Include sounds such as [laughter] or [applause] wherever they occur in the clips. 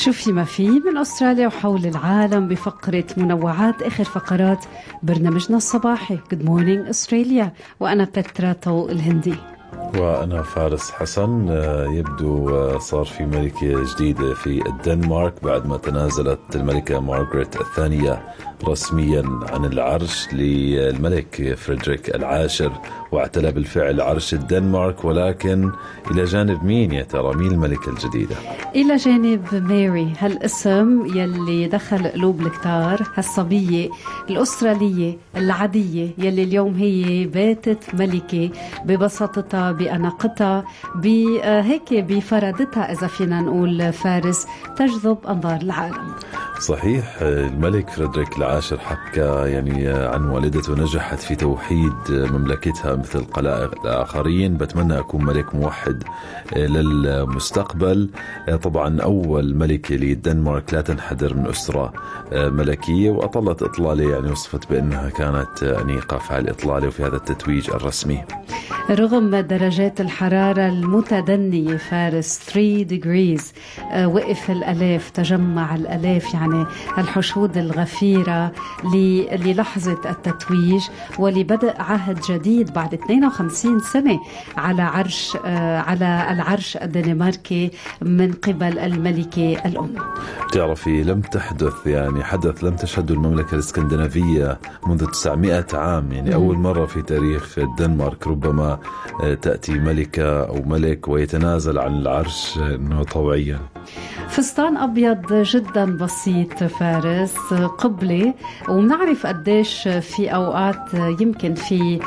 شوفي ما في من أستراليا وحول العالم بفقرة منوعات آخر فقرات برنامجنا الصباحي. Good Morning Australia. وأنا بترا التلهوني. وأنا فارس حسن. آه، يبدو آه، صار في ملكة جديدة في الدنمارك بعد ما تنازلت الملكة مارغريت الثانية. رسميا عن العرش للملك فريدريك العاشر واعتلى بالفعل عرش الدنمارك ولكن إلى جانب مين يا ترى؟ مين الملكة الجديدة إلى جانب ماري هالاسم يلي دخل قلوب الكتار هالصبية الأسترالية العادية يلي اليوم هي باتت ملكة ببساطتها بأناقتها بهيك بفرادتها إذا فينا نقول فارس تجذب أنظار العالم. صحيح الملك فريدريك العاشر حكى يعني عن والدته نجحت في توحيد مملكتها مثل قلائق الآخرين. بتمنى أكون ملك موحد للمستقبل. طبعا أول ملكة للدنمارك لا تنحدر من أسرة ملكية وأطلت إطلالة يعني وصفت بأنها كانت أنيقة في هالإطلالة وفي هذا التتويج الرسمي. رغم درجات الحرارة المتدنية فارس 3 degrees وقف الألاف تجمع الألاف يعني الحشود الغفيرة للحظة التتويج ولبدء عهد جديد بعد 52 سنة على عرش على العرش الدنماركي من قبل الملكة الأم تعرفي لم تحدث يعني حدث لم تشهده المملكة الإسكندنافية منذ 900 عام يعني أول مرة في تاريخ الدنمارك ربما تأتي ملكة أو ملك ويتنازل عن العرش أنه طوعيا. فستان أبيض جدا بسيط فارس قبلة وبنعرف قديش في أوقات يمكن في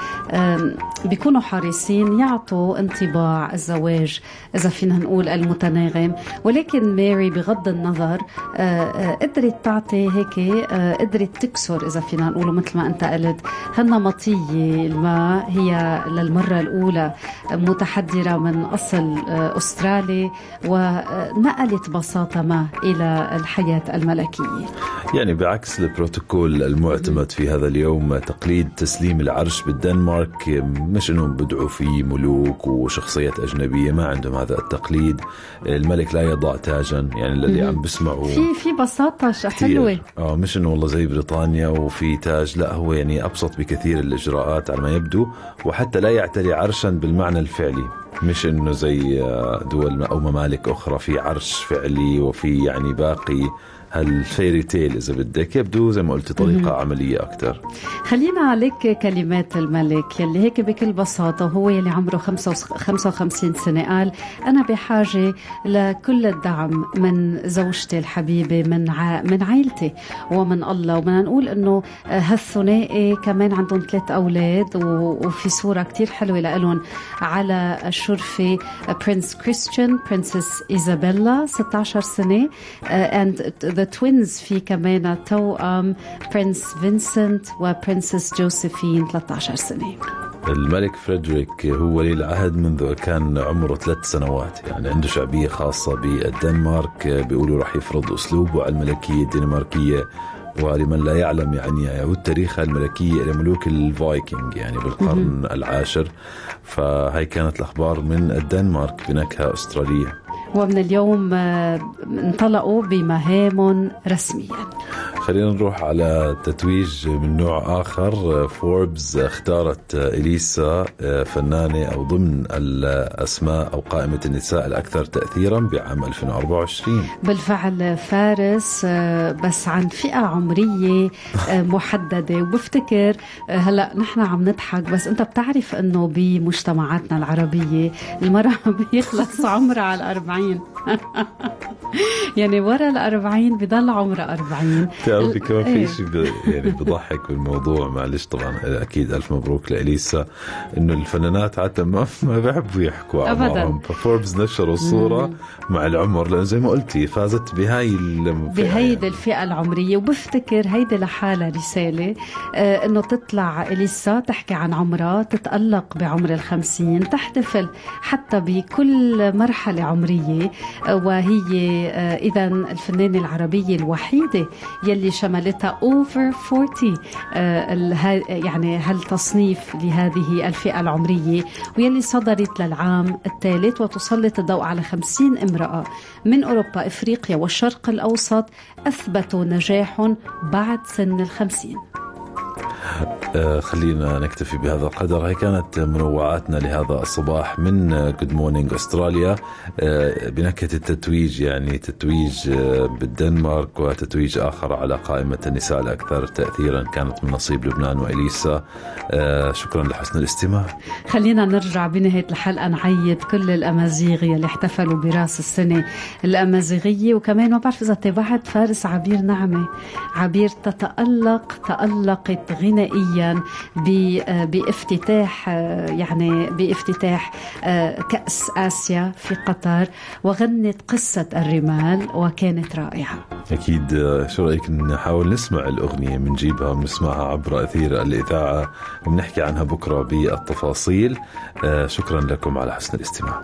بيكونوا حريصين يعطوا انطباع الزواج إذا فينا نقول المتناغم. ولكن ماري بغض النظر قدرت تعطي هيك قدرت تكسر إذا فينا نقول مثل ما أنت قلت. هالنمطية ما هي للمرة الأولى متحدرة من أصل أسترالي ونقلت بساطة ما إلى الحياة الملكية. يعني بعكس البروتوكول المعتمد في هذا اليوم تقليد تسليم العرش بالدنمارك مش إنهم بدعوا فيه ملوك وشخصيات أجنبية ما عندهم هذا التقليد. الملك لا يضع تاجا يعني الذي عم بسمعوا في في بساطة حلوة. آه مش إنه والله زي بريطانيا وفي تاج لا هو يعني أبسط بكثير الإجراءات على ما يبدو وحتى لا يعتلي عرشا بالمعنى الفعلي. مش إنه زي دول أو ممالك أخرى في عرش فعلي وفي يعني باقي هالفيري تيل إذا بدك. يبدو زي ما قلتي طريقة مم. عملية أكثر خلينا عليك كلمات الملك. يلي هيك بكل بساطة وهو يلي عمره 55 سنة قال أنا بحاجة لكل الدعم من زوجتي الحبيبة من ع... من عائلتي ومن الله. وبدنا نقول إنه هالثنائي كمان عندهم ثلاث أولاد و... وفي صورة كتير حلوة لهم على الشرفه Prince كريستيان Princess ايزابيلا 16 سنة and the twins في كمان توأم Prince فينسنت و Princess جوزيفين 13 سنة. الملك فريدريك هو ولي العهد منذ كان عمره ثلاث سنوات. يعني عنده شعبية خاصة بالدنمارك بيقولوا راح يفرض أسلوبه على الملكية الدنماركية. ولمن لا يعلم يعني يعود تاريخها الملكية إلى ملوك الفايكنج يعني بالقرن العاشر. فهي كانت الأخبار من الدنمارك بنكهة أسترالية. ومن اليوم انطلقوا بمهام رسميا خلينا نروح على تتويج من نوع آخر. فوربس اختارت إليسا فنانة أو ضمن الأسماء أو قائمة النساء الأكثر تأثيرا بعام 2024 بالفعل فارس بس عن فئة عمرية محددة. وبفتكر هلأ نحن عم نضحك بس أنت بتعرف أنه بمجتمعاتنا العربية المرأة [laughs] بيخلص عمرها على الأربعين 40 [laughs] يعني ورا ال 40 بضل عمرها 40 تعرفي كمان في إيه. شيء يعني بضحك بالموضوع معلش طبعا أكيد ألف مبروك لإليسا إنه الفنانات عادة ما [laughs] ما بيحبوا يحكوا ابدا. ففوربس نشروا الصورة مع العمر لأنه زي ما قلتي فازت بهاي بهيدي يعني. الفئة العمرية. وبفتكر هيدي لحالها رسالة آه إنه تطلع إليسا تحكي عن عمرها تتألق بعمر الخمسين تحتفل حتى بكل مرحلة عمرية. آه وهي آه، إذا الفنانة العربية الوحيدة يلي شملتها 40 آه، يعني هالتصنيف لهذه الفئة العمرية؟ ويلي صدرت للعام الثالث وتسلط الضوء على 50 امرأة من أوروبا إفريقيا والشرق الأوسط أثبتوا نجاحهم بعد سن الخمسين. خلينا نكتفي بهذا القدر. هي كانت منوعاتنا لهذا الصباح من Good Morning Australia بنكهة التتويج يعني تتويج آه، بالدنمارك وتتويج آخر على قائمة النساء الأكثر تاثيرا كانت من نصيب لبنان وإليسا. آه، شكرا لحسن الاستماع. خلينا نرجع بنهاية الحلقة نعيد كل الأمازيغ يلي احتفلوا براس السنة الأمازيغية. وكمان ما بعرف إذا تابعت فارس عبير نعمة. عبير تتألق تألقت غنائيا بافتتاح يعني بافتتاح كأس آسيا في قطر وغنت قصة الرمال وكانت رائعة. أكيد شو رأيك نحاول نسمع الأغنية بنجيبها ونسمعها عبر أثير الإذاعة؟ وبنحكي عنها بكرة بالتفاصيل. شكرا لكم على حسن الاستماع.